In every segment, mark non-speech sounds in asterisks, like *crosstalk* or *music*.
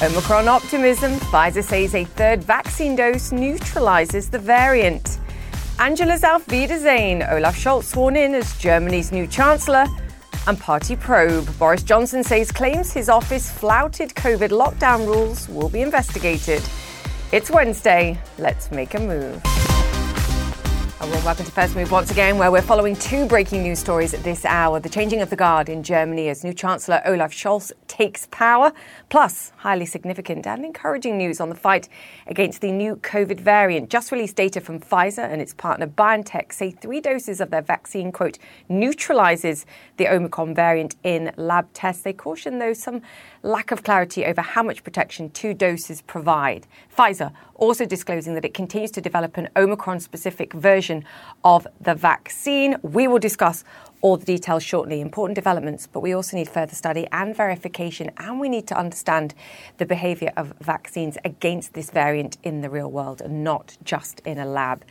Omicron optimism. Pfizer says a third vaccine dose neutralizes the variant. Angela's auf Wiedersehen. Olaf Scholz sworn in as Germany's new chancellor. And party probe. Boris Johnson says claims his office flouted COVID lockdown rules will be investigated. It's Wednesday. Let's make a move. Warm welcome to First Move once again, where we're following two breaking news stories at this hour. The changing of the guard in Germany as new Chancellor Olaf Scholz takes power, plus highly significant and encouraging news on the fight against the new COVID variant. Just released data from Pfizer and its partner BioNTech say three doses of their vaccine, quote, neutralizes the Omicron variant in lab tests. They caution, though, some lack of clarity over how much protection two doses provide. Pfizer also disclosing that it continues to develop an Omicron specific version of the vaccine. We will discuss all the details shortly. Important developments, but we also need further study and verification, and we need to understand the behavior of vaccines against this variant in the real world and not just in a lab.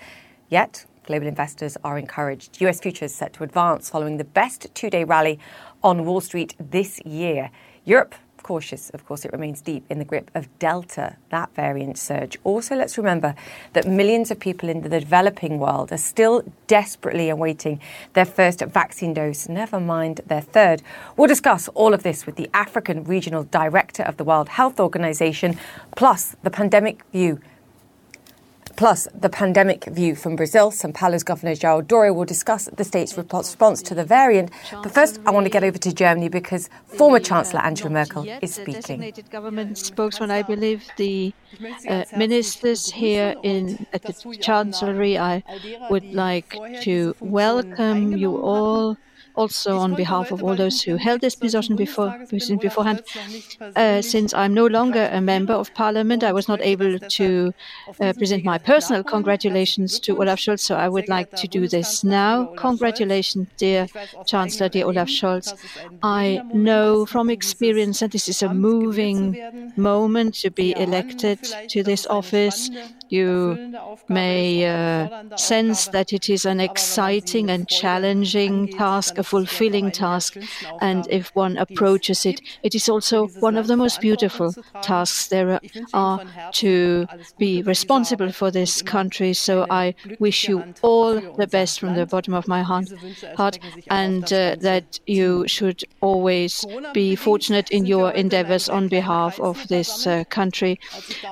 Yet, global investors are encouraged. US futures set to advance following the best two day rally on Wall Street this year. Europe cautious. Of course, it remains deep in the grip of Delta, that variant surge. Also, let's remember that millions of people in the developing world are still desperately awaiting their first vaccine dose, never mind their third. We'll discuss all of this with the African Regional Director of the World Health Organization, plus the pandemic view Plus, the pandemic view from Brazil. Sao Paulo's Governor João Dória will discuss the state's response to the variant. But first, I want to get over to Germany because former Chancellor Angela Merkel is speaking. Government spokesman, I believe the uh, ministers here in at the Chancellery. I would like to welcome you all also on behalf of all those who held this position before position beforehand. Uh, since I'm no longer a member of parliament, I was not able to uh, present my personal congratulations to Olaf Scholz, so I would like to do this now. Congratulations, dear Chancellor, dear Olaf Scholz. I know from experience that this is a moving moment to be elected to this office. You may uh, sense that it is an exciting and challenging task, a fulfilling task, and if one approaches it, it is also one of the most beautiful tasks there are to be responsible for this country. So I wish you all the best from the bottom of my heart, and uh, that you should always be fortunate in your endeavors on behalf of this uh, country.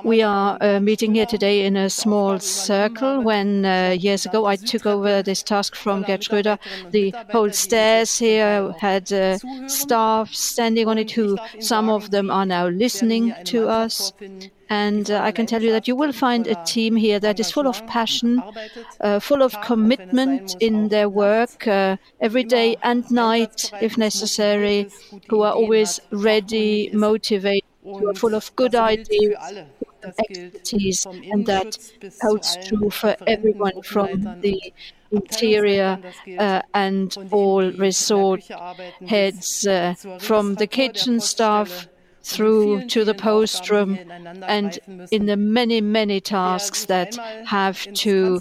We are uh, meeting here today in a small circle. When uh, years ago I took over this task from Gerd Schröder, the whole stairs here had uh, staff standing on it who some of them are now listening to us. And uh, I can tell you that you will find a team here that is full of passion, uh, full of commitment in their work, uh, every day and night, if necessary, who are always ready, motivated, who are full of good ideas, expertise, and that holds true for everyone from the interior uh, and all resort heads, uh, from the kitchen staff through to the post room and in the many, many tasks that have to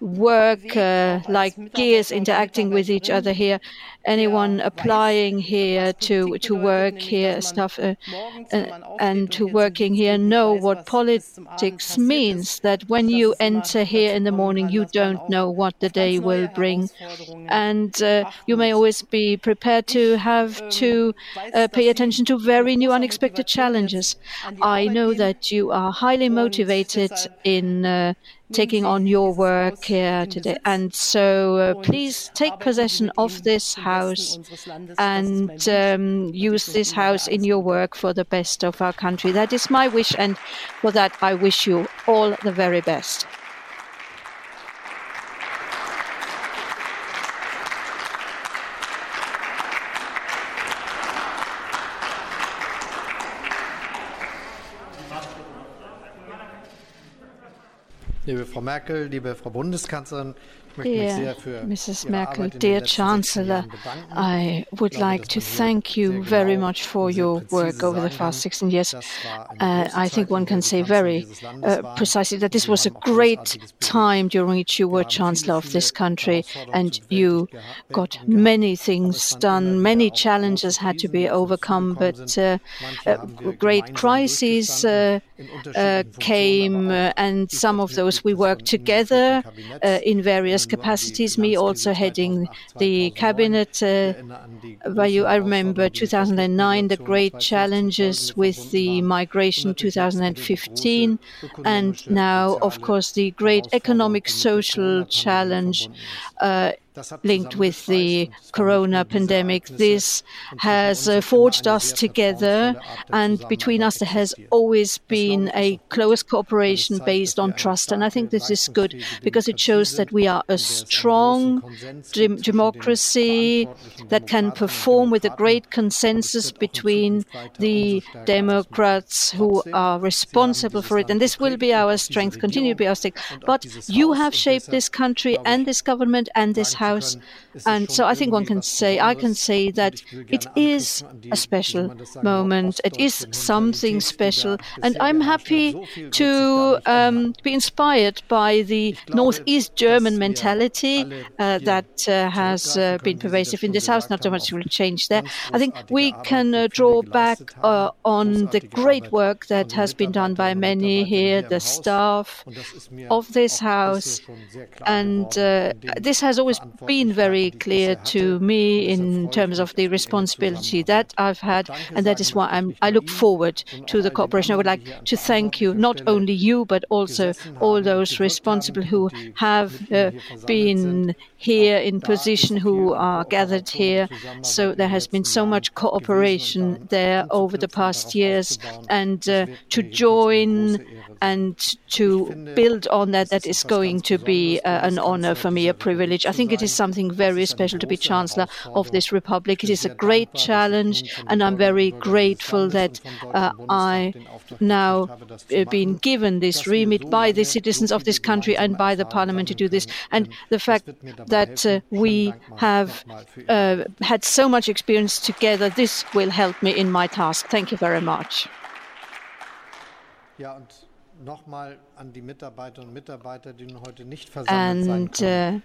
work uh, like gears interacting with each other here. Anyone applying here to, to work here, stuff, uh, uh, and to working here know what politics means. That when you enter here in the morning, you don't know what the day will bring. And uh, you may always be prepared to have to uh, pay attention to very new, unexpected unexpected challenges. I know that you are highly motivated in uh, taking on your work here today. And so uh, please take possession of this house and um, use this house in your work for the best of our country. That is my wish, and for that, I wish you all the very best. Liebe Frau Merkel, liebe Frau Bundeskanzlerin, Dear Mrs. Merkel, dear Chancellor, I would like to thank you very much for your work over the past 16 years. Uh, I think one can say very uh, precisely that this was a great time during which you were Chancellor of this country and you got many things done, many challenges had to be overcome, but uh, uh great crises uh, uh, came, and some of those we worked together. In various capacities, me also heading the cabinet. Uh, I remember 2009, the great challenges with the migration 2015, and now, of course, the great economic social challenge uh, linked with the corona pandemic. This has uh, forged us together, and between us there has always been a close cooperation based on trust. And I think this is good because it shows that we are a strong dem democracy that can perform with a great consensus between the Democrats who are responsible for it. And this will be our strength, continue to be our strength. But you have shaped this country and this government and this House house. And so I think one can say, I can say that it is a special moment. It is something special. And I'm happy to um, be inspired by the Northeast German mentality uh, that uh, has uh, been pervasive in this house. Not so much will change there. I think we can uh, draw back uh, on the great work that has been done by many here, the staff of this house. And uh, this has always been very clear to me in terms of the responsibility that I've had, and that is why I'm, I look forward to the cooperation. I would like to thank you, not only you, but also all those responsible who have uh, been here in position, who are gathered here. So there has been so much cooperation there over the past years, and uh, to join and to build on that, that is going to be uh, an honor for me, a privilege. I think it is something very special to be Chancellor of this Republic. It is a great challenge, and I'm very grateful that uh, I now uh, been given this remit by the citizens of this country and by the Parliament to do this. And the fact that uh, we have uh, had so much experience together, this will help me in my task. Thank you very much. And uh,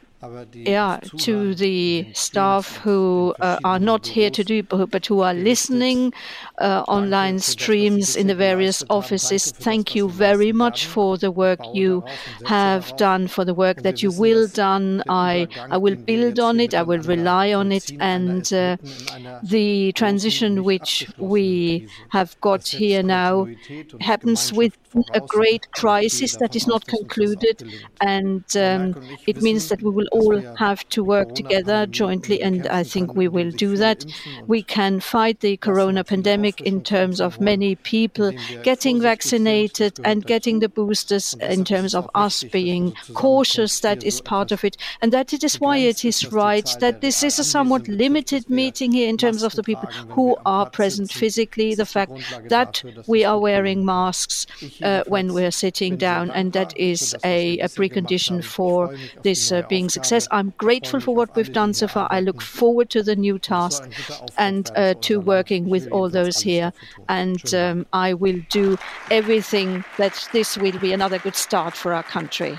yeah, to the staff who uh, are not here to do, but who are listening uh, online streams in the various offices. Thank you very much for the work you have done, for the work that you will done. I I will build on it. I will rely on it, and uh, the transition which we have got here now happens with a great crisis that is not concluded, and um, it means that we will all have to work together jointly, and I think we will do that. We can fight the corona pandemic in terms of many people getting vaccinated and getting the boosters, in terms of us being cautious. That is part of it, and that it is why it is right that this is a somewhat limited meeting here in terms of the people who are present physically. The fact that we are wearing masks uh, when we're sitting down, and that is a, a precondition for this uh, being success. I'm grateful for what we've done so far. I look forward to the new task and uh, to working with all those here. And um, I will do everything that this will be another good start for our country.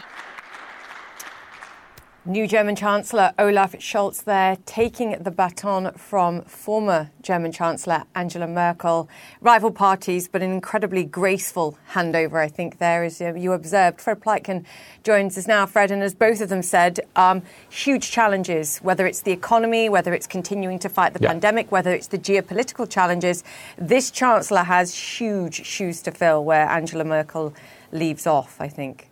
New German Chancellor Olaf Scholz there, taking the baton from former German Chancellor Angela Merkel. Rival parties, but an incredibly graceful handover, I think, there, as you observed. Fred Pleitgen joins us now, Fred, and as both of them said, um, huge challenges, whether it's the economy, whether it's continuing to fight the yeah. pandemic, whether it's the geopolitical challenges. This Chancellor has huge shoes to fill where Angela Merkel leaves off, I think.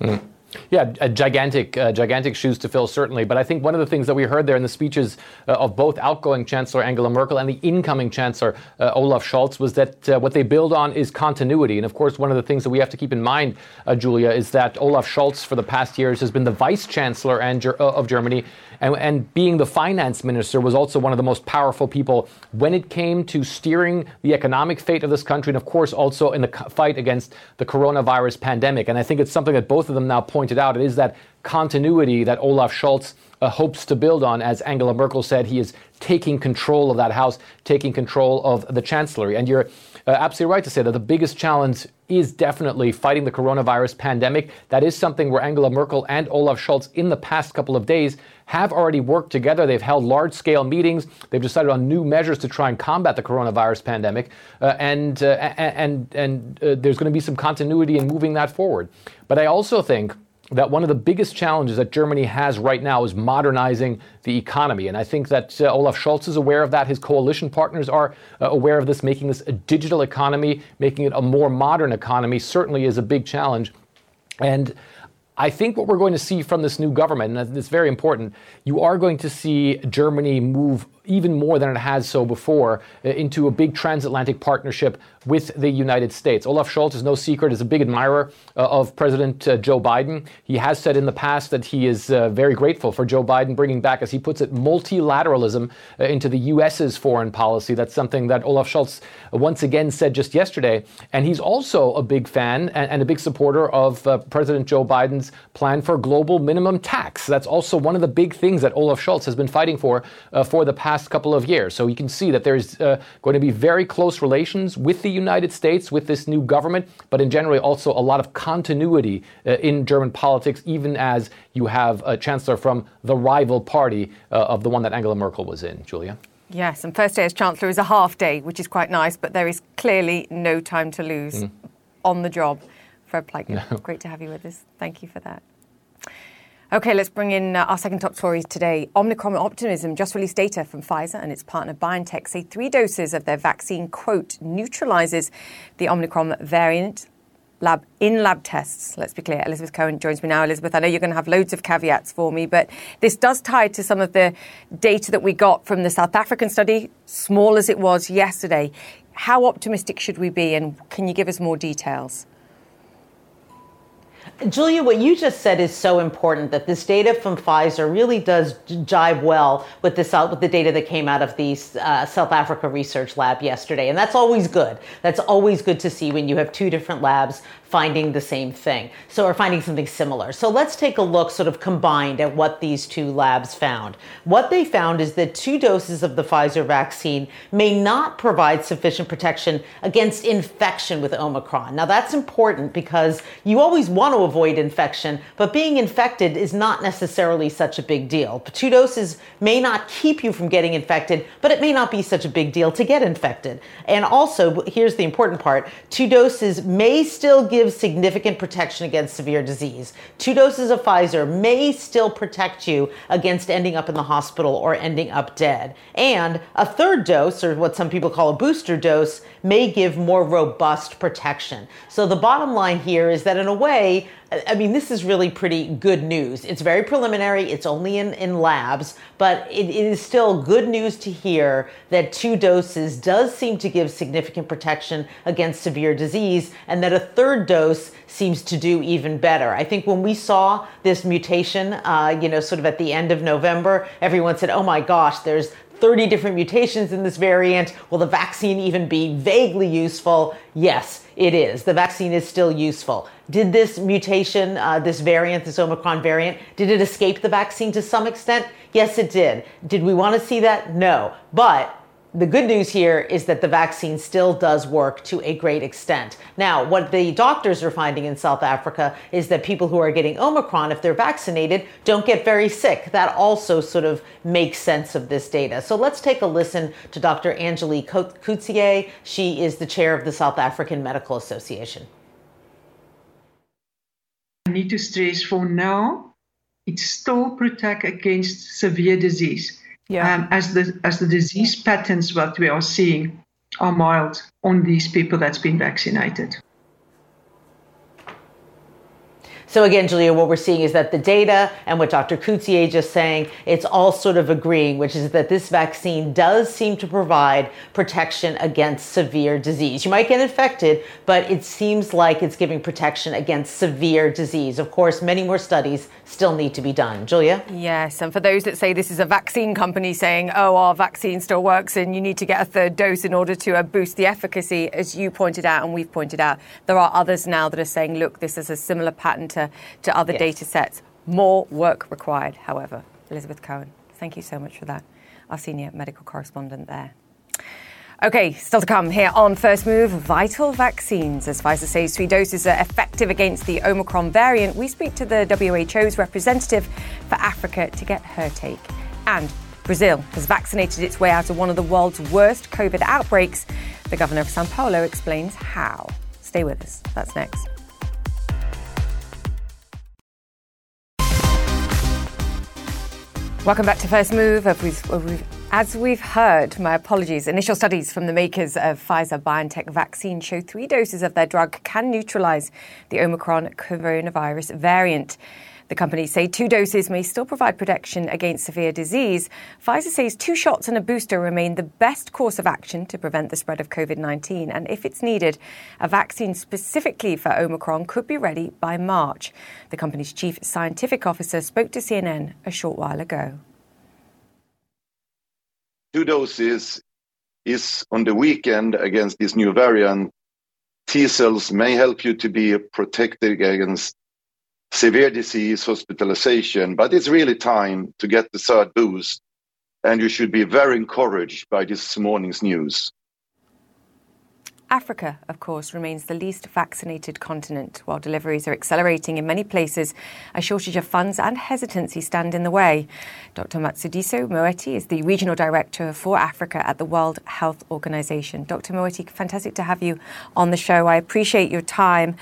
Mm. Yeah, gigantic, uh, gigantic shoes to fill, certainly. But I think one of the things that we heard there in the speeches uh, of both outgoing Chancellor Angela Merkel and the incoming Chancellor uh, Olaf Scholz was that uh, what they build on is continuity. And of course, one of the things that we have to keep in mind, uh, Julia, is that Olaf Scholz for the past years has been the Vice Chancellor and, uh, of Germany and, and being the finance minister was also one of the most powerful people when it came to steering the economic fate of this country, and of course also in the fight against the coronavirus pandemic. And I think it's something that both of them now pointed out. It is that continuity that Olaf Scholz uh, hopes to build on. As Angela Merkel said, he is taking control of that house, taking control of the chancellery. And you're uh, absolutely right to say that the biggest challenge is definitely fighting the coronavirus pandemic. That is something where Angela Merkel and Olaf Scholz in the past couple of days have already worked together. They've held large scale meetings. They've decided on new measures to try and combat the coronavirus pandemic. Uh, and, uh, and, and uh, there's going to be some continuity in moving that forward. But I also think that one of the biggest challenges that Germany has right now is modernizing the economy. And I think that uh, Olaf Scholz is aware of that. His coalition partners are uh, aware of this. Making this a digital economy, making it a more modern economy, certainly is a big challenge. And I think what we're going to see from this new government, and it's very important, you are going to see Germany move even more than it has so before uh, into a big transatlantic partnership with the United States. Olaf Scholz is no secret is a big admirer uh, of President uh, Joe Biden. He has said in the past that he is very grateful for Joe Biden bringing back, as he puts it, multilateralism into the U.S.'s foreign policy. That's something that Olaf Scholz once again said just yesterday. And he's also a big fan and, and a big supporter of President Joe Biden's plan for global minimum tax. That's also one of the big things that Olaf Scholz has been fighting for for the past past couple of years. So you can see that there's uh, going to be very close relations with the United States, with this new government, but in general also a lot of continuity uh, in German politics, even as you have a chancellor from the rival party uh, of the one that Angela Merkel was in. Julia? Yes, and first day as Chancellor is a half day, which is quite nice, but there is clearly no time to lose mm. on the job. Fred Pleitgen, *laughs* no. great to have you with us. Thank you for that. Okay, let's bring in uh, our second top story today. Omicron optimism just released data from Pfizer and its partner BioNTech say three doses of their vaccine, quote, neutralizes the Omicron variant lab in lab tests. Let's be clear. Elizabeth Cohen joins me now. Elizabeth, I know you're going to have loads of caveats for me, but this does tie to some of the data that we got from the South African study, small as it was yesterday. How optimistic should we be, and can you give us more details? Julia, what you just said is so important that this data from Pfizer really does jive well with this with the data that came out of the uh, South Africa research lab yesterday, and that's always good. That's always good to see when you have two different labs finding the same thing. So, or finding something similar. So, let's take a look sort of combined at what these two labs found. What they found is that two doses of the Pfizer vaccine may not provide sufficient protection against infection with Omicron. Now, that's important because you always want to avoid infection, but being infected is not necessarily such a big deal. Two doses may not keep you from getting infected, but it may not be such a big deal to get infected. And also, here's the important part two doses may still give significant protection against severe disease. Two doses of Pfizer may still protect you against ending up in the hospital or ending up dead. And a third dose, or what some people call a booster dose, may give more robust protection. So the bottom line here is that in a way, I mean, this is really pretty good news. It's very preliminary, it's only in, in labs, but it, it is still good news to hear that two doses does seem to give significant protection against severe disease, and that a third dose seems to do even better. I think when we saw this mutation, uh, you know, sort of at the end of November, everyone said, oh my gosh, there's 30 different mutations in this variant. Will the vaccine even be vaguely useful? Yes, it is. The vaccine is still useful. Did this mutation, uh, this variant, this Omicron variant, did it escape the vaccine to some extent? Yes, it did. Did we want to see that? No. But the good news here is that the vaccine still does work to a great extent. Now, what the doctors are finding in South Africa is that people who are getting Omicron, if they're vaccinated, don't get very sick. That also sort of makes sense of this data. So let's take a listen to Dr. Angelique Coetzee. She is the chair of the South African Medical Association. I need to stress for now, it still protect against severe disease yeah. Um, as the as the disease patterns what we are seeing are mild on these people that's been vaccinated. So again, Julia, what we're seeing is that the data and what Dr. Coetzee just saying, it's all sort of agreeing, which is that this vaccine does seem to provide protection against severe disease. You might get infected, but it seems like it's giving protection against severe disease. Of course, many more studies still need to be done. Julia? Yes, and for those that say this is a vaccine company saying, oh, our vaccine still works and you need to get a third dose in order to uh, boost the efficacy, as you pointed out and we've pointed out, there are others now that are saying, look, this is a similar pattern to to other yes. data sets. More work required, however. Elizabeth Cohen, thank you so much for that. Our senior medical correspondent there. Okay, still to come here on First Move vital vaccines. As Pfizer says three doses are effective against the Omicron variant, we speak to the WHO's representative for Africa to get her take. And Brazil has vaccinated its way out of one of the world's worst COVID outbreaks. The governor of Sao Paulo explains how. Stay with us. That's next. Welcome back to First Move. As we've heard, my apologies, initial studies from the makers of Pfizer BioNTech vaccine show three doses of their drug can neutralize the Omicron coronavirus variant. The companies say two doses may still provide protection against severe disease. Pfizer says two shots and a booster remain the best course of action to prevent the spread of COVID 19. And if it's needed, a vaccine specifically for Omicron could be ready by March. The company's chief scientific officer spoke to CNN a short while ago. Two doses is on the weekend against this new variant. T cells may help you to be protected against severe disease, hospitalization, but it's really time to get the third boost. And you should be very encouraged by this morning's news. Africa, of course, remains the least vaccinated continent. While deliveries are accelerating in many places, a shortage of funds and hesitancy stand in the way. Dr. Matshidiso Moeti is the Regional Director for Africa at the World Health Organization. Dr. Moeti, fantastic to have you on the show. I appreciate your time.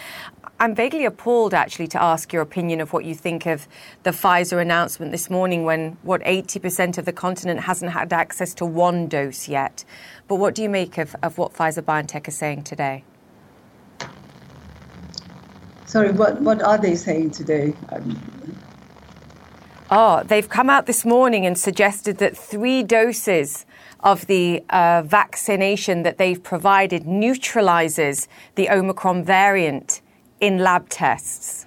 I'm vaguely appalled actually to ask your opinion of what you think of the Pfizer announcement this morning when what 80% of the continent hasn't had access to one dose yet. But what do you make of, of what Pfizer BioNTech is saying today? Sorry, what, what are they saying today? Um, oh, they've come out this morning and suggested that three doses of the uh, vaccination that they've provided neutralizes the Omicron variant in lab tests?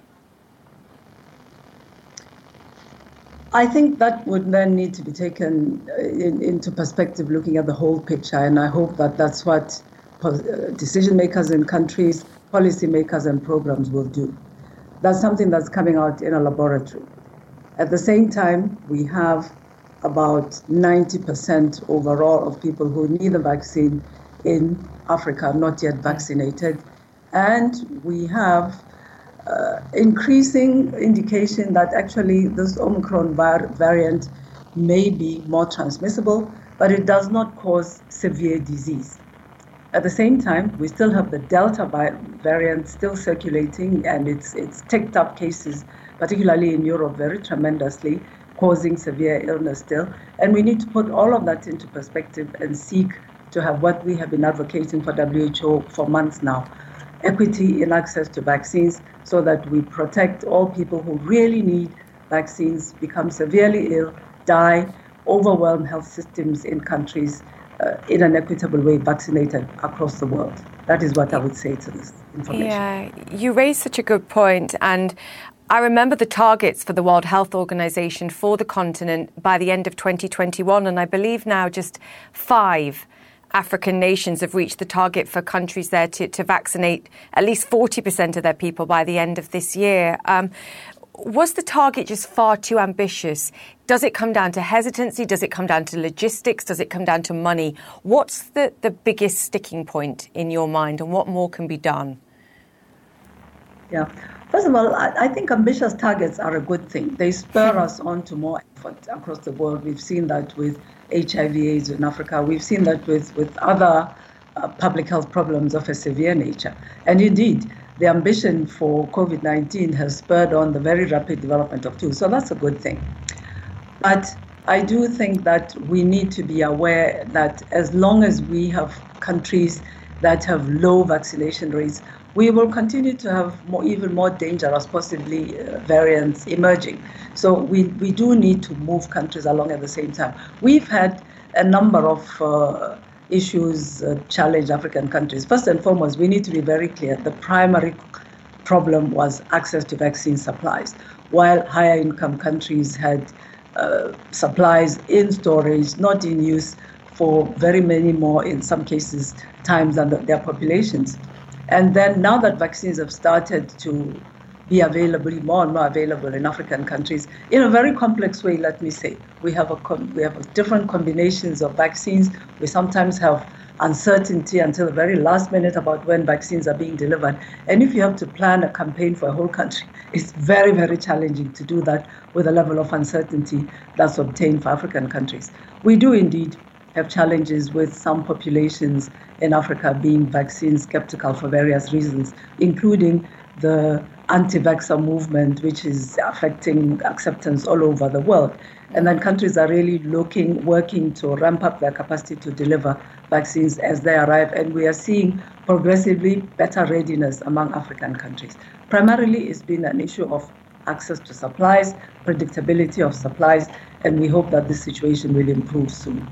I think that would then need to be taken uh, in, into perspective, looking at the whole picture, and I hope that that's what uh, decision makers in countries, policy makers, and programs will do. That's something that's coming out in a laboratory. At the same time, we have about 90% overall of people who need a vaccine in Africa not yet vaccinated and we have uh, increasing indication that actually this Omicron var- variant may be more transmissible, but it does not cause severe disease. At the same time, we still have the Delta variant still circulating, and it's, it's ticked up cases, particularly in Europe, very tremendously, causing severe illness still. And we need to put all of that into perspective and seek to have what we have been advocating for WHO for months now equity in access to vaccines so that we protect all people who really need vaccines, become severely ill, die, overwhelm health systems in countries uh, in an equitable way, vaccinated across the world. That is what I would say to this information. Yeah, you raise such a good point, and I remember the targets for the World Health Organization for the continent by the end of 2021, and I believe now just five African nations have reached the target for countries there to, to vaccinate at least 40% of their people by the end of this year. Um, was the target just far too ambitious? Does it come down to hesitancy? Does it come down to logistics? Does it come down to money? What's the, the biggest sticking point in your mind, and what more can be done? Yeah. First of all, I, I think ambitious targets are a good thing. They spur *laughs* us on to more effort across the world. We've seen that with HIV/AIDS in Africa. We've seen that with with other uh, public health problems of a severe nature. And indeed, the ambition for COVID 19 has spurred on the very rapid development of tools. So that's a good thing. But I do think that we need to be aware that as long as we have countries that have low vaccination rates, we will continue to have more, even more dangerous, possibly uh, variants emerging. So we, we do need to move countries along at the same time. We've had a number of uh, issues uh, challenge African countries. First and foremost, we need to be very clear the primary problem was access to vaccine supplies, while higher income countries had uh, supplies in storage, not in use for very many more, in some cases, times than the, their populations. And then now that vaccines have started to be available, more and more available in African countries in a very complex way. Let me say, we have a com- we have different combinations of vaccines. We sometimes have uncertainty until the very last minute about when vaccines are being delivered. And if you have to plan a campaign for a whole country, *laughs* it's very very challenging to do that with a level of uncertainty that's obtained for African countries. We do indeed have challenges with some populations in Africa being vaccine skeptical for various reasons, including the anti vaxxer movement, which is affecting acceptance all over the world. And then countries are really looking, working to ramp up their capacity to deliver vaccines as they arrive. And we are seeing progressively better readiness among African countries. Primarily, it's been an issue of access to supplies, predictability of supplies, and we hope that this situation will improve soon.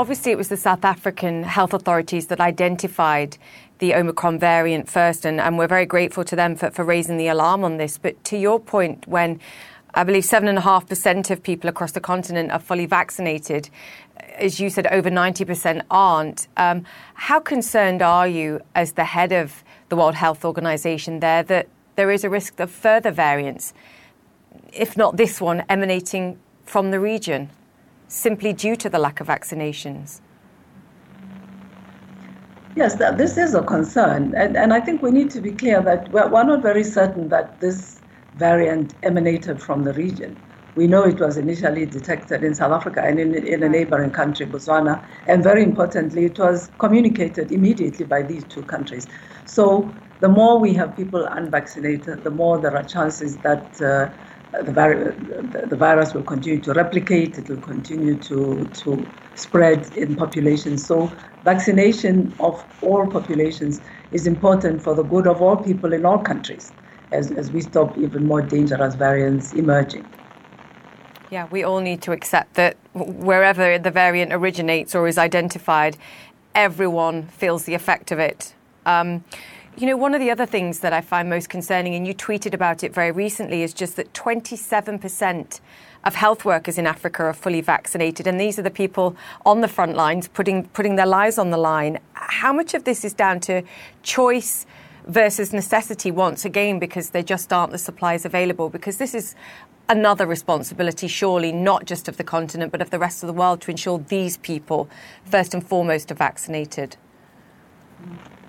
Obviously, it was the South African health authorities that identified the Omicron variant first, and, and we're very grateful to them for, for raising the alarm on this. But to your point, when I believe 7.5% of people across the continent are fully vaccinated, as you said, over 90% aren't. Um, how concerned are you, as the head of the World Health Organization, there that there is a risk of further variants, if not this one, emanating from the region, simply due to the lack of vaccinations? Yes, this is a concern. And, and I think we need to be clear that we're, we're not very certain that this variant emanated from the region. We know it was initially detected in South Africa and in, in a neighboring country, Botswana. And very importantly, it was communicated immediately by these two countries. So the more we have people unvaccinated, the more there are chances that uh, the, vi- the, virus will continue to replicate, it will continue to, to spread in populations. So vaccination of all populations is important for the good of all people in all countries as, as we stop even more dangerous variants emerging. Yeah, we all need to accept that wherever the variant originates or is identified, everyone feels the effect of it. Um, you know, one of the other things that I find most concerning, and you tweeted about it very recently, is just that 27% of health workers in Africa are fully vaccinated, and these are the people on the front lines putting putting their lives on the line. How much of this is down to choice versus necessity? Once again, because there just aren't the supplies available. Because this is another responsibility, surely not just of the continent, but of the rest of the world, to ensure these people, first and foremost, are vaccinated. Mm.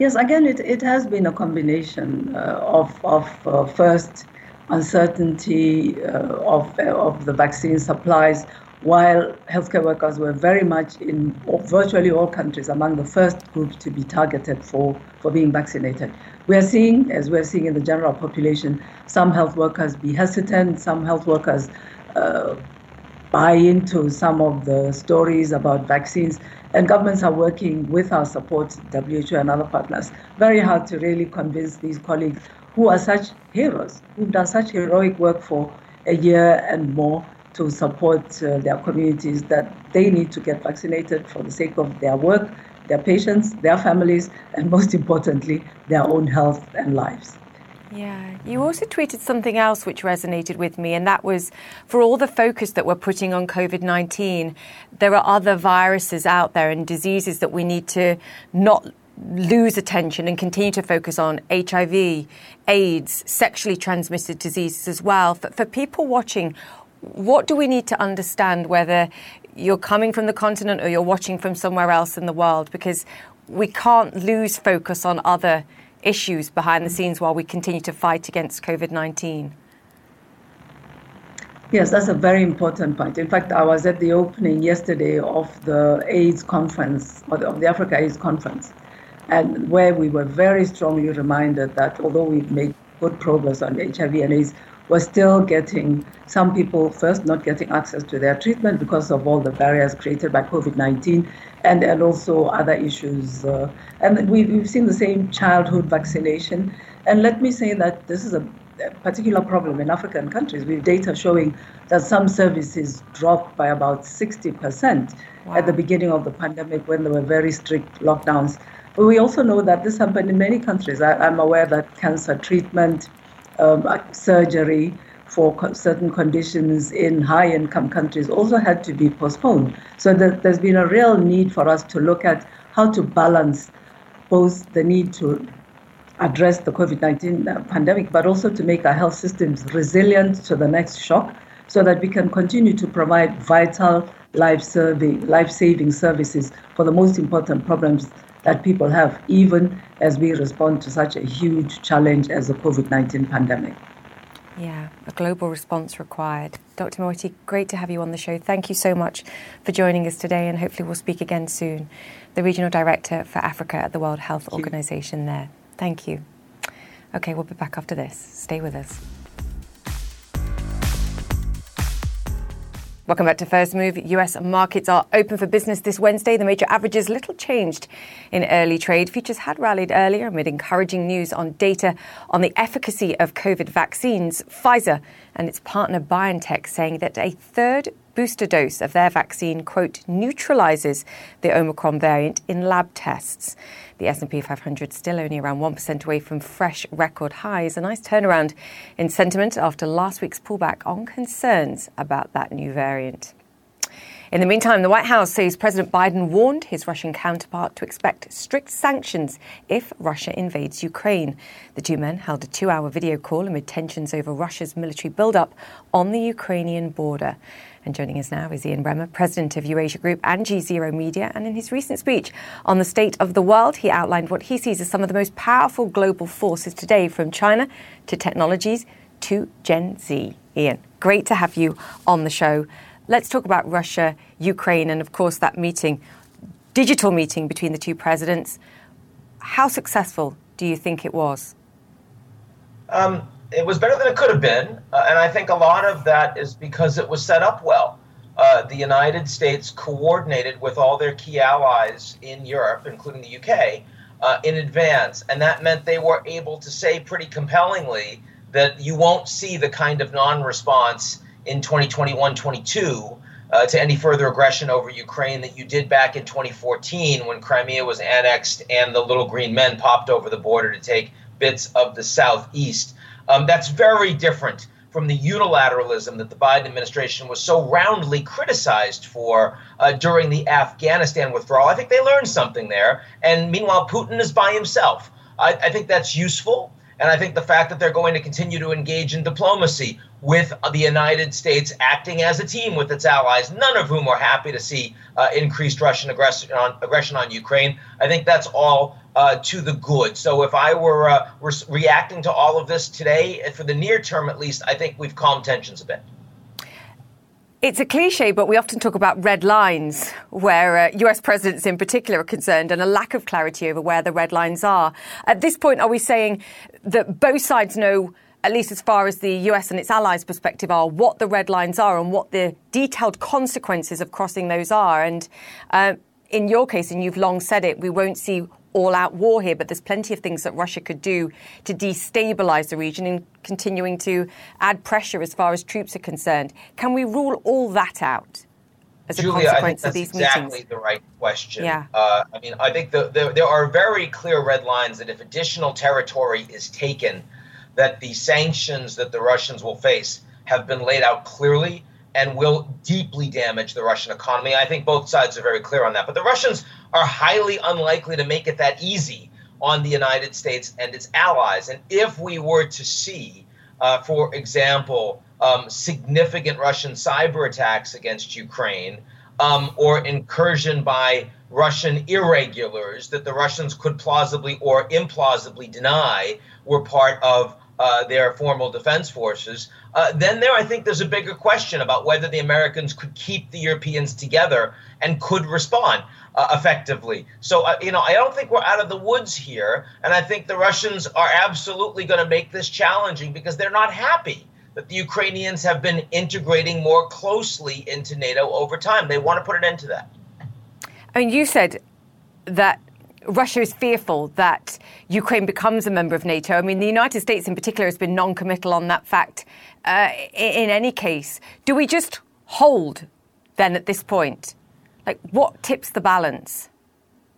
Yes, again, it, it has been a combination uh, of, of uh, first uncertainty uh, of, of the vaccine supplies, while healthcare workers were very much in virtually all countries among the first group to be targeted for, for being vaccinated. We are seeing, as we're seeing in the general population, some health workers be hesitant, some health workers uh, buy into some of the stories about vaccines. And governments are working with our support, WHO and other partners, very hard to really convince these colleagues who are such heroes, who've done such heroic work for a year and more to support uh, their communities that they need to get vaccinated for the sake of their work, their patients, their families, and most importantly, their own health and lives. Yeah, you also tweeted something else which resonated with me, and that was for all the focus that we're putting on COVID 19, there are other viruses out there and diseases that we need to not lose attention and continue to focus on HIV, AIDS, sexually transmitted diseases as well. For, for people watching, what do we need to understand whether you're coming from the continent or you're watching from somewhere else in the world? Because we can't lose focus on other issues behind the scenes while we continue to fight against COVID 19. Yes, that's a very important point. In fact, I was at the opening yesterday of the AIDS conference, or of the Africa AIDS conference, and where we were very strongly reminded that although we've made good progress on HIV and AIDS, we're still getting some people first not getting access to their treatment because of all the barriers created by COVID 19 and, and also other issues. Uh, and we've, we've seen the same childhood vaccination. And let me say that this is a particular problem in African countries We have data showing that some services dropped by about 60% wow. at the beginning of the pandemic when there were very strict lockdowns. But we also know that this happened in many countries. I, am aware that cancer treatment, um, surgery for co- certain conditions in high income countries also had to be postponed. So there's been a real need for us to look at how to balance both the need to address the COVID 19 uh, pandemic, but also to make our health systems resilient to the next shock so that we can continue to provide vital life saving services for the most important problems that people have, even as we respond to such a huge challenge as the COVID 19 pandemic. Yeah, a global response required. Dr. Moeti, great to have you on the show. Thank you so much for joining us today, and hopefully we'll speak again soon. The Regional Director for Africa at the World Health Organization there. Thank you. Okay, we'll be back after this. Stay with us. Welcome back to First Move. US markets are open for business this Wednesday. The major averages little changed in early trade. Futures had rallied earlier amid encouraging news on data on the efficacy of COVID vaccines. Pfizer and its partner BioNTech saying that a third booster dose of their vaccine, quote, neutralizes the Omicron variant in lab tests. The S&P 500 still only around 1% away from fresh record highs. A nice turnaround in sentiment after last week's pullback on concerns about that new variant. In the meantime, the White House says President Biden warned his Russian counterpart to expect strict sanctions if Russia invades Ukraine. The two men held a two hour video call amid tensions over Russia's military buildup on the Ukrainian border. And joining us now is Ian Bremmer, president of Eurasia Group and G Zero Media. And in his recent speech on the state of the world, he outlined what he sees as some of the most powerful global forces today, from China to technologies to Gen Z. Ian, great to have you on the show. Let's talk about Russia, Ukraine, and of course that meeting, digital meeting between the two presidents. How successful do you think it was? Um, it was better than it could have been, uh, and I think a lot of that is because it was set up well. Uh, the United States coordinated with all their key allies in Europe, including the UK, uh, in advance, and that meant they were able to say pretty compellingly that you won't see the kind of non-response in 2021-22 uh, to any further aggression over Ukraine that you did back in 2014 when Crimea was annexed and the little green men popped over the border to take bits of the southeast. Um, that's very different from the unilateralism that the Biden administration was so roundly criticized for uh, during the Afghanistan withdrawal. I think they learned something there. And meanwhile, Putin is by himself. I, I think that's useful. And I think the fact that they're going to continue to engage in diplomacy with the United States acting as a team with its allies, none of whom are happy to see uh, increased Russian aggression on, aggression on Ukraine, I think that's all uh, to the good. So if I were uh, re- reacting to all of this today, for the near term at least, I think we've calmed tensions a bit. It's a cliche, but we often talk about red lines, where uh, US presidents in particular are concerned, and a lack of clarity over where the red lines are. At this point, are we saying that both sides know, at least as far as the US and its allies' perspective are, what the red lines are and what the detailed consequences of crossing those are? And uh, in your case, and you've long said it, we won't see all out war here, but there's plenty of things that Russia could do to destabilize the region and continuing to add pressure as far as troops are concerned. Can we rule all that out? As Julia, a consequence of these meetings exactly meetings? the right question. Yeah. Uh, I mean, I think the, the, there are very clear red lines that if additional territory is taken, that the sanctions that the Russians will face have been laid out clearly and will deeply damage the Russian economy. I think both sides are very clear on that. But the Russians are highly unlikely to make it that easy on the United States and its allies. And if we were to see, uh, for example, um, significant Russian cyber attacks against Ukraine um, or incursion by Russian irregulars that the Russians could plausibly or implausibly deny were part of uh, their formal defense forces, uh, then there I think there's a bigger question about whether the Americans could keep the Europeans together and could respond uh, effectively. So, uh, you know, I don't think we're out of the woods here. And I think the Russians are absolutely going to make this challenging because they're not happy that the Ukrainians have been integrating more closely into NATO over time. They want to put an end to that. Mean, you said that Russia is fearful that Ukraine becomes a member of NATO. I mean, the United States in particular has been non committal on that fact uh, in any case. Do we just hold then at this point? Like, what tips the balance?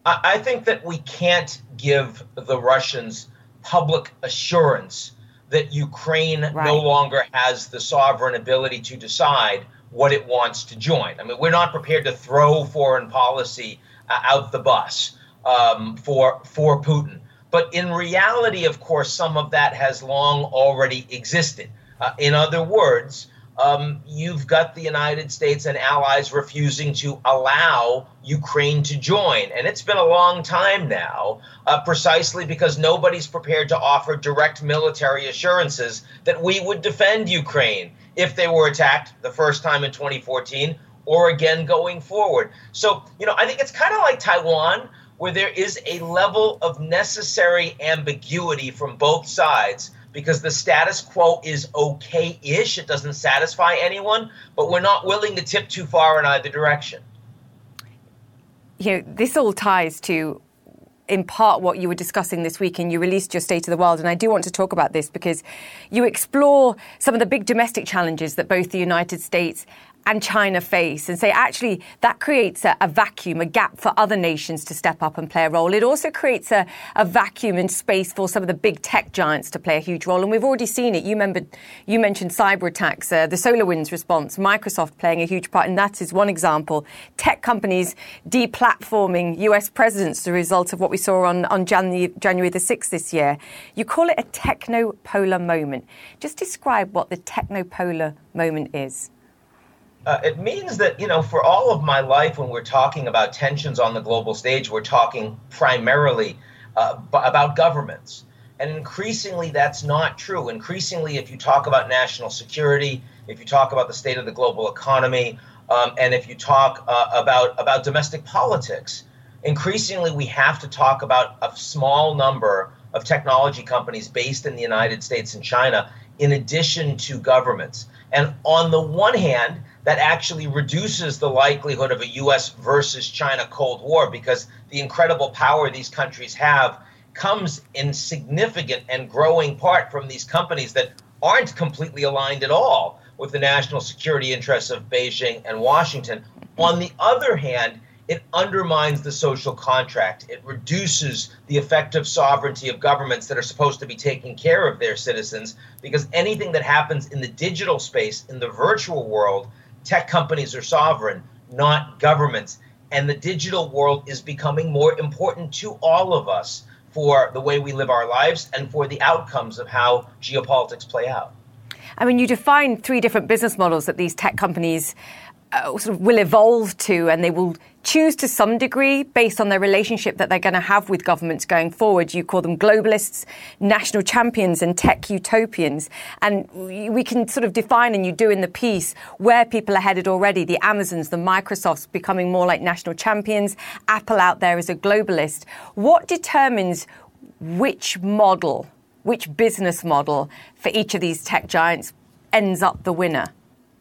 I think that we can't give the Russians public assurance that Ukraine right. no longer has the sovereign ability to decide what it wants to join. I mean, we're not prepared to throw foreign policy uh, out the bus um, for for Putin. But in reality, of course, some of that has long already existed. Uh, in other words, um, you've got the United States and allies refusing to allow Ukraine to join. And it's been a long time now, uh, precisely because nobody's prepared to offer direct military assurances that we would defend Ukraine if they were attacked the first time in 2014 or again going forward. So, you know, I think it's kind of like Taiwan where there is a level of necessary ambiguity from both sides because the status quo is okay ish. It doesn't satisfy anyone, but we're not willing to tip too far in either direction. You know, this all ties to in part what you were discussing this week and you released your State of the World. And I do want to talk about this because you explore some of the big domestic challenges that both the United States and China face and say actually that creates a, a, vacuum, a gap for other nations to step up and play a role. It also creates a, a, vacuum in space for some of the big tech giants to play a huge role. And we've already seen it. You remember, you mentioned cyber attacks, uh, the SolarWinds response, Microsoft playing a huge part, and that is one example. Tech companies deplatforming US presidents as a result of what we saw on, on January, January the 6th this year. You call it a technopolar moment. Just describe what the technopolar moment is. Uh, it means that, you know, for all of my life, when we're talking about tensions on the global stage, we're talking primarily uh, about governments. And increasingly, that's not true. Increasingly, if you talk about national security, if you talk about the state of the global economy, um, and if you talk uh, about, about domestic politics, increasingly we have to talk about a small number of technology companies based in the United States and China, in addition to governments. And on the one hand, that actually reduces the likelihood of a US versus China Cold War because the incredible power these countries have comes in significant and growing part from these companies that aren't completely aligned at all with the national security interests of Beijing and Washington. On the other hand, it undermines the social contract. It reduces the effective sovereignty of governments that are supposed to be taking care of their citizens because anything that happens in the digital space, in the virtual world, tech companies are sovereign, not governments. And the digital world is becoming more important to all of us for the way we live our lives and for the outcomes of how geopolitics play out. I mean, you define three different business models that these tech companies uh, sort of will evolve to, and they will choose to some degree based on their relationship that they're going to have with governments going forward. You call them globalists, national champions, and tech utopians. And we can sort of define, and you do in the piece, where people are headed already. The Amazons, the Microsofts becoming more like national champions, Apple out there as a globalist. What determines which model, which business model for each of these tech giants ends up the winner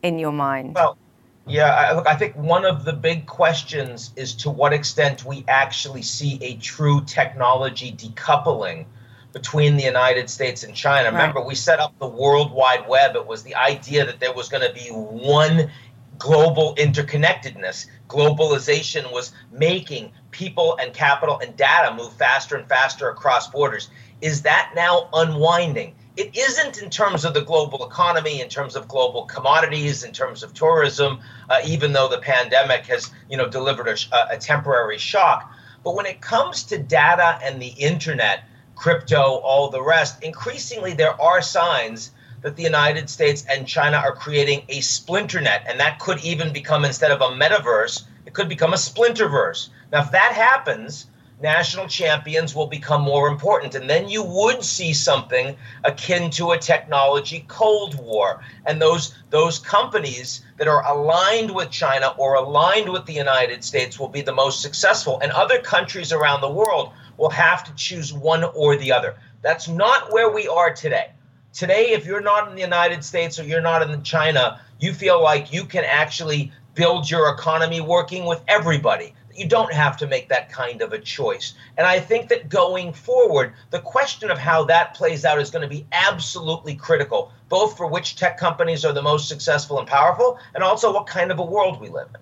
in your mind? Well, yeah, I, look, I think one of the big questions is to what extent we actually see a true technology decoupling between the United States and China. Right. Remember, we set up the World Wide Web. It was the idea that there was going to be one global interconnectedness. Globalization was making people and capital and data move faster and faster across borders. Is that now unwinding? It isn't in terms of the global economy, in terms of global commodities, in terms of tourism, uh, even though the pandemic has, you know, delivered a, a temporary shock. But when it comes to data and the internet, crypto, all the rest, increasingly there are signs that the United States and China are creating a splinter net. And that could even become, instead of a metaverse, it could become a splinterverse. Now, if that happens, national champions will become more important. And then you would see something akin to a technology Cold War. And those, those companies that are aligned with China or aligned with the United States will be the most successful. And other countries around the world will have to choose one or the other. That's not where we are today. Today, if you're not in the United States or you're not in China, you feel like you can actually build your economy working with everybody you don't have to make that kind of a choice. And I think that going forward, the question of how that plays out is going to be absolutely critical, both for which tech companies are the most successful and powerful, and also what kind of a world we live in.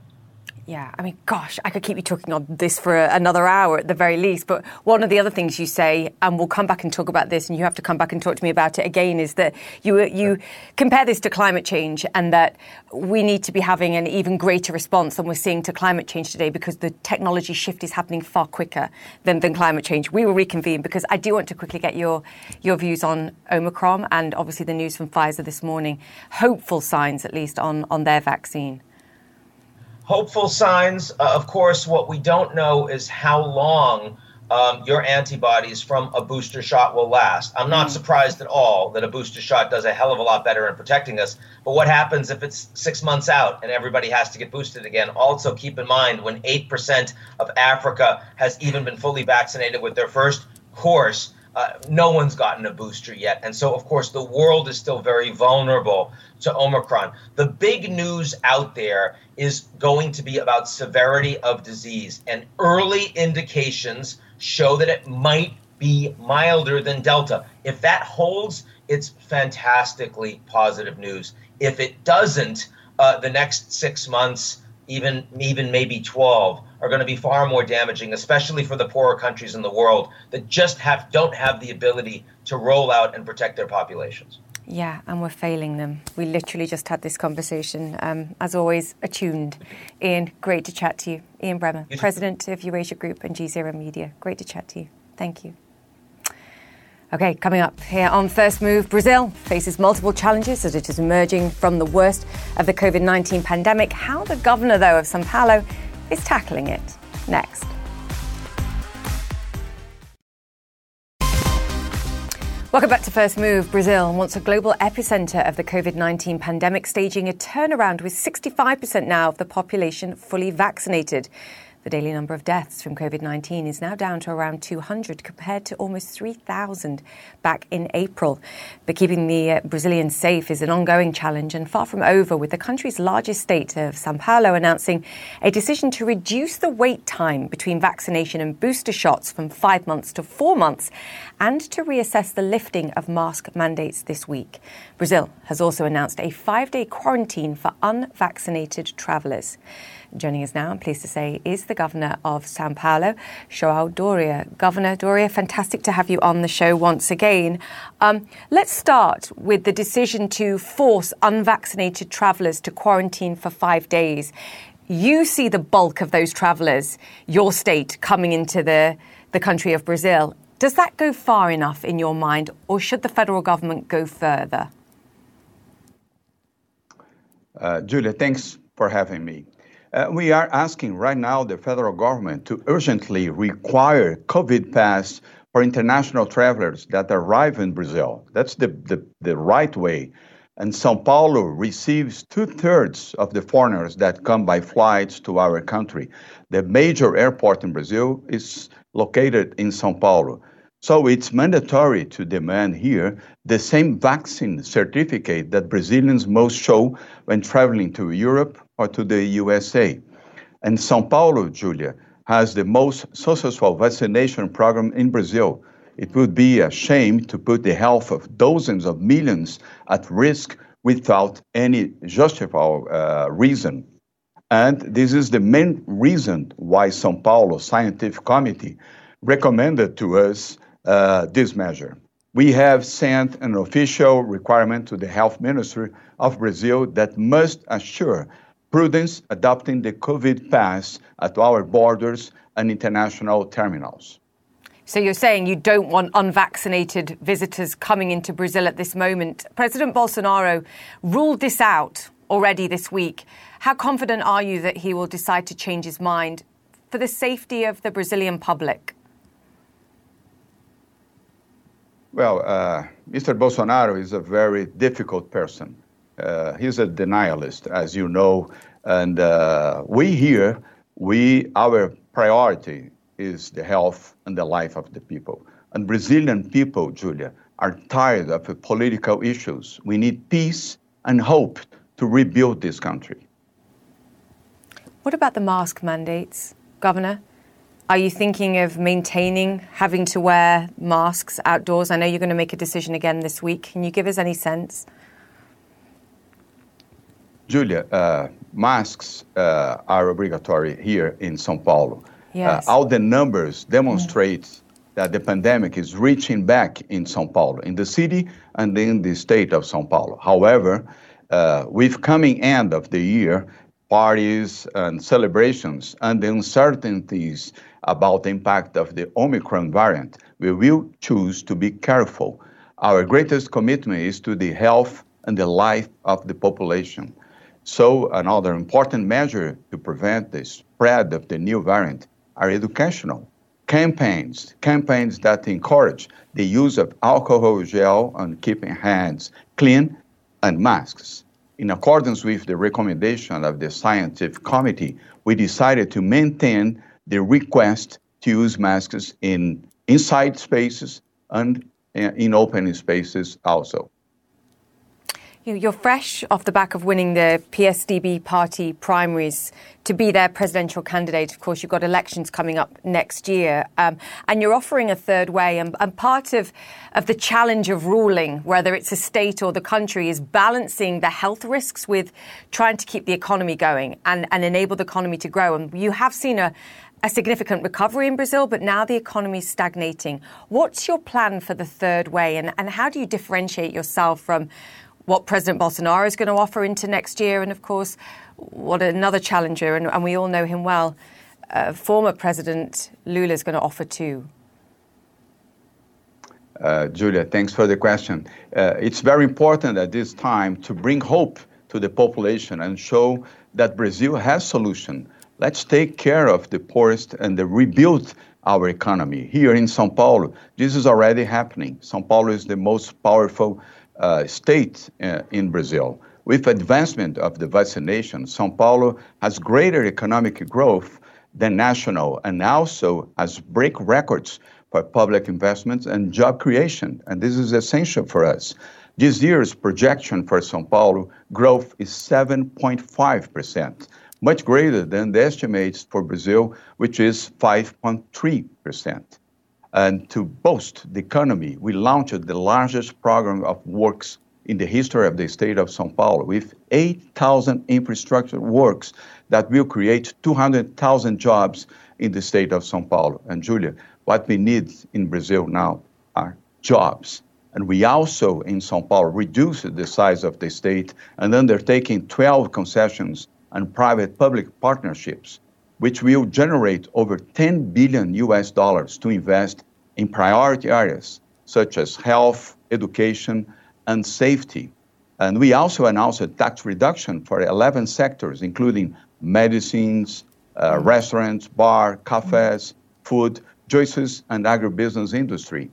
Yeah, I mean, gosh, I could keep you talking on this for another hour at the very least. But one of the other things you say, and we'll come back and talk about this, and you have to come back and talk to me about it again, is that you you compare this to climate change, and that we need to be having an even greater response than we're seeing to climate change today because the technology shift is happening far quicker than, than climate change. We will reconvene because I do want to quickly get your your views on Omicron and obviously the news from Pfizer this morning. Hopeful signs, at least, on on their vaccine hopeful signs. Uh, of course, what we don't know is how long um, your antibodies from a booster shot will last. I'm not mm. surprised at all that a booster shot does a hell of a lot better in protecting us. But what happens if it's six months out and everybody has to get boosted again? Also, keep in mind when 8% of Africa has even been fully vaccinated with their first course. Uh, no one's gotten a booster yet. And so, of course, the world is still very vulnerable to Omicron. The big news out there is going to be about severity of disease, and early indications show that it might be milder than Delta. If that holds, it's fantastically positive news. If it doesn't, uh, the next six months, even even maybe 12, are going to be far more damaging, especially for the poorer countries in the world that just have don't have the ability to roll out and protect their populations. Yeah, and we're failing them. We literally just had this conversation. Um, as always, attuned. Ian, great to chat to you. Ian Bremmer, President of Eurasia Group and G Zero Media. Great to chat to you. Thank you. Okay, coming up here on First Move, Brazil faces multiple challenges as it is emerging from the worst of the COVID 19 pandemic. How the governor, though, of Sao Paulo is tackling it. Next. Welcome back to First Move. Brazil wants a global epicenter of the COVID 19 pandemic, staging a turnaround with 65% now of the population fully vaccinated. The daily number of deaths from COVID 19 is now down to around 200 compared to almost 3,000 back in April. But keeping the uh, Brazilians safe is an ongoing challenge and far from over, with the country's largest state of Sao Paulo announcing a decision to reduce the wait time between vaccination and booster shots from five months to four months and to reassess the lifting of mask mandates this week. Brazil has also announced a five day quarantine for unvaccinated travellers. Joining us now, I'm pleased to say, is the Governor of Sao Paulo, João Doria. Governor Doria, fantastic to have you on the show once again. Um, let's start with the decision to force unvaccinated travellers to quarantine for five days. You see the bulk of those travellers, your state, coming into the, the country of Brazil. Does that go far enough in your mind, or should the federal government go further? Uh, Julia, thanks for having me. Uh, we are asking right now the federal government to urgently require COVID pass for international travelers that arrive in Brazil. That's the, the, the right way. And Sao Paulo receives two thirds of the foreigners that come by flights to our country. The major airport in Brazil is located in Sao Paulo. So it's mandatory to demand here the same vaccine certificate that Brazilians must show when traveling to Europe or to the USA. And Sao Paulo, Julia, has the most successful vaccination program in Brazil. It would be a shame to put the health of dozens of millions at risk without any justifiable uh, reason. And this is the main reason why Sao Paulo Scientific Committee recommended to us uh, this measure. We have sent an official requirement to the health ministry of Brazil that must assure prudence adopting the COVID pass at our borders and international terminals. So you're saying you don't want unvaccinated visitors coming into Brazil at this moment. President Bolsonaro ruled this out already this week. How confident are you that he will decide to change his mind for the safety of the Brazilian public? Well, uh, Mr. Bolsonaro is a very difficult person. Uh, he's a denialist, as you know, and uh, we here, we our priority is the health and the life of the people. And Brazilian people, Julia, are tired of political issues. We need peace and hope to rebuild this country. What about the mask mandates, Governor? Are you thinking of maintaining having to wear masks outdoors? I know you're going to make a decision again this week. Can you give us any sense? Julia, uh, masks uh, are obligatory here in Sao Paulo. Yes. Uh, all the numbers demonstrate mm. that the pandemic is reaching back in Sao Paulo, in the city and in the state of Sao Paulo. However, uh, with coming end of the year, parties and celebrations and the uncertainties about the impact of the Omicron variant, we will choose to be careful. Our greatest commitment is to the health and the life of the population. So, another important measure to prevent the spread of the new variant are educational campaigns, campaigns that encourage the use of alcohol gel and keeping hands clean and masks. In accordance with the recommendation of the scientific committee, we decided to maintain the request to use masks in inside spaces and uh, in open spaces also. You're fresh off the back of winning the PSDB party primaries to be their presidential candidate. Of course, you've got elections coming up next year, um, and you're offering a third way. And, and, part of, of the challenge of ruling, whether it's a state or the country, is balancing the health risks with trying to keep the economy going and, and enable the economy to grow. And you have seen a, a significant recovery in Brazil, but now the economy is stagnating. What's your plan for the third way, and, and how do you differentiate yourself from what President Bolsonaro is going to offer into next year, and of course, what another challenger, and, and we all know him well, uh, former President Lula is going to offer too. Uh, Julia, thanks for the question. Uh, it's very important at this time to bring hope to the population and show that Brazil has solution. Let's take care of the poorest and rebuild our economy. Here in São Paulo, this is already happening. São Paulo is the most powerful uh, state uh, in Brazil. With advancement of the vaccination, São Paulo has greater economic growth than national and also has break records for public investments and job creation. And this is essential for us. This year's projection for São Paulo growth is 7.5%, much greater than the estimates for Brazil, which is 5.3%. And to boost the economy, we launched the largest program of works in the history of the state of São Paulo with 8,000 infrastructure works that will create 200,000 jobs in the state of São Paulo. And Julia, what we need in Brazil now are jobs. And we also in São Paulo reduced the size of the state and undertaking 12 concessions and private public partnerships which will generate over 10 billion US dollars to invest in priority areas such as health, education, and safety. And we also announced a tax reduction for 11 sectors, including medicines, uh, restaurants, bar, cafes, food, juices, and agribusiness industry.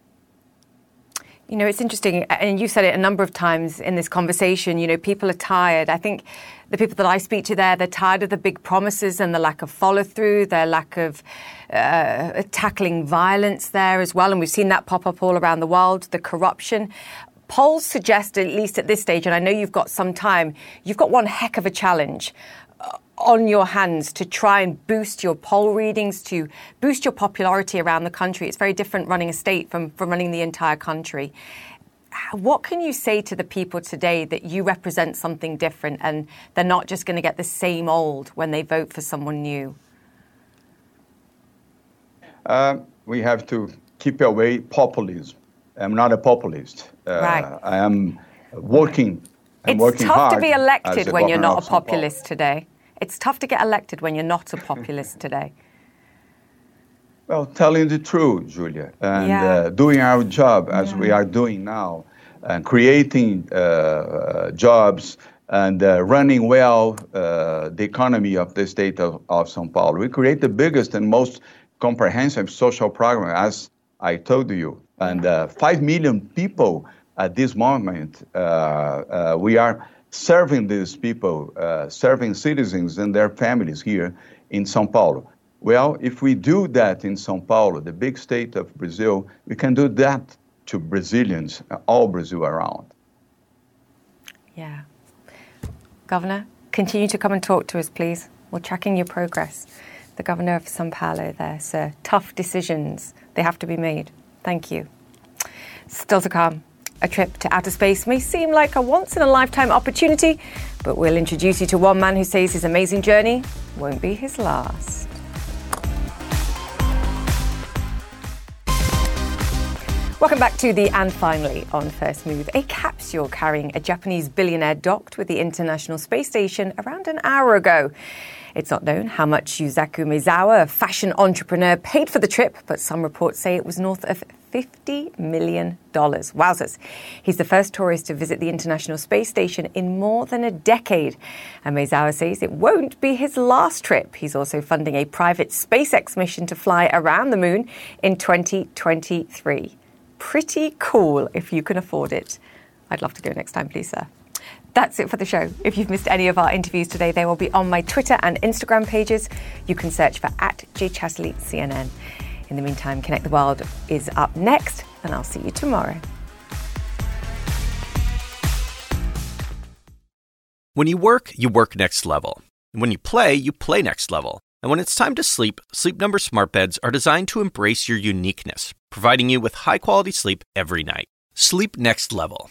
You know, it's interesting, and you've said it a number of times in this conversation. You know, people are tired. I think the people that I speak to there, they're tired of the big promises and the lack of follow through, their lack of uh, tackling violence there as well. And we've seen that pop up all around the world, the corruption. Polls suggest, at least at this stage, and I know you've got some time, you've got one heck of a challenge on your hands to try and boost your poll readings, to boost your popularity around the country. It's very different running a state from, from running the entire country. What can you say to the people today that you represent something different and they're not just going to get the same old when they vote for someone new? Uh, we have to keep away populism. I'm not a populist. Uh, right. I am working. I'm it's working tough to be elected when you're not a populist today. It's tough to get elected when you're not a populist *laughs* today. Well, telling the truth, Julia, and yeah. uh, doing our job as yeah. we are doing now, and creating uh, uh jobs and uh, running well uh, the economy of the state of, of São Paulo. We create the biggest and most comprehensive social program, as I told you, and uh, five million people at this moment. we are serving these people, uh, serving citizens and their families here in São Paulo. Well, if we do that in Sao Paulo, the big state of Brazil, we can do that to Brazilians, uh, all Brazil around. Yeah. Governor, continue to come and talk to us, please. We're tracking your progress. The governor of Sao Paulo there, sir. Tough decisions, they have to be made. Thank you. Still to come. A trip to outer space may seem like a once in a lifetime opportunity, but we'll introduce you to one man who says his amazing journey won't be his last. Welcome back to the And Finally on First Move. A capsule carrying a Japanese billionaire docked with the International Space Station around an hour ago. It's not known how much Yusaku Maezawa, a fashion entrepreneur, paid for the trip, but some reports say it was north of $50 million. Wowzers. He's the first tourist to visit the International Space Station in more than a decade. And Maezawa says it won't be his last trip. He's also funding a private SpaceX mission to fly around the moon in 2023 pretty cool if you can afford it. I'd love to go next time, please, sir. That's it for the show. If you've missed any of our interviews today, they will be on my Twitter and Instagram pages. You can search for at CNN. In the meantime, Connect the World is up next, and I'll see you tomorrow. When you work, you work next level. And when you play, you play next level. And when it's time to sleep, Sleep Number smart beds are designed to embrace your uniqueness providing you with high quality sleep every night. Sleep next level.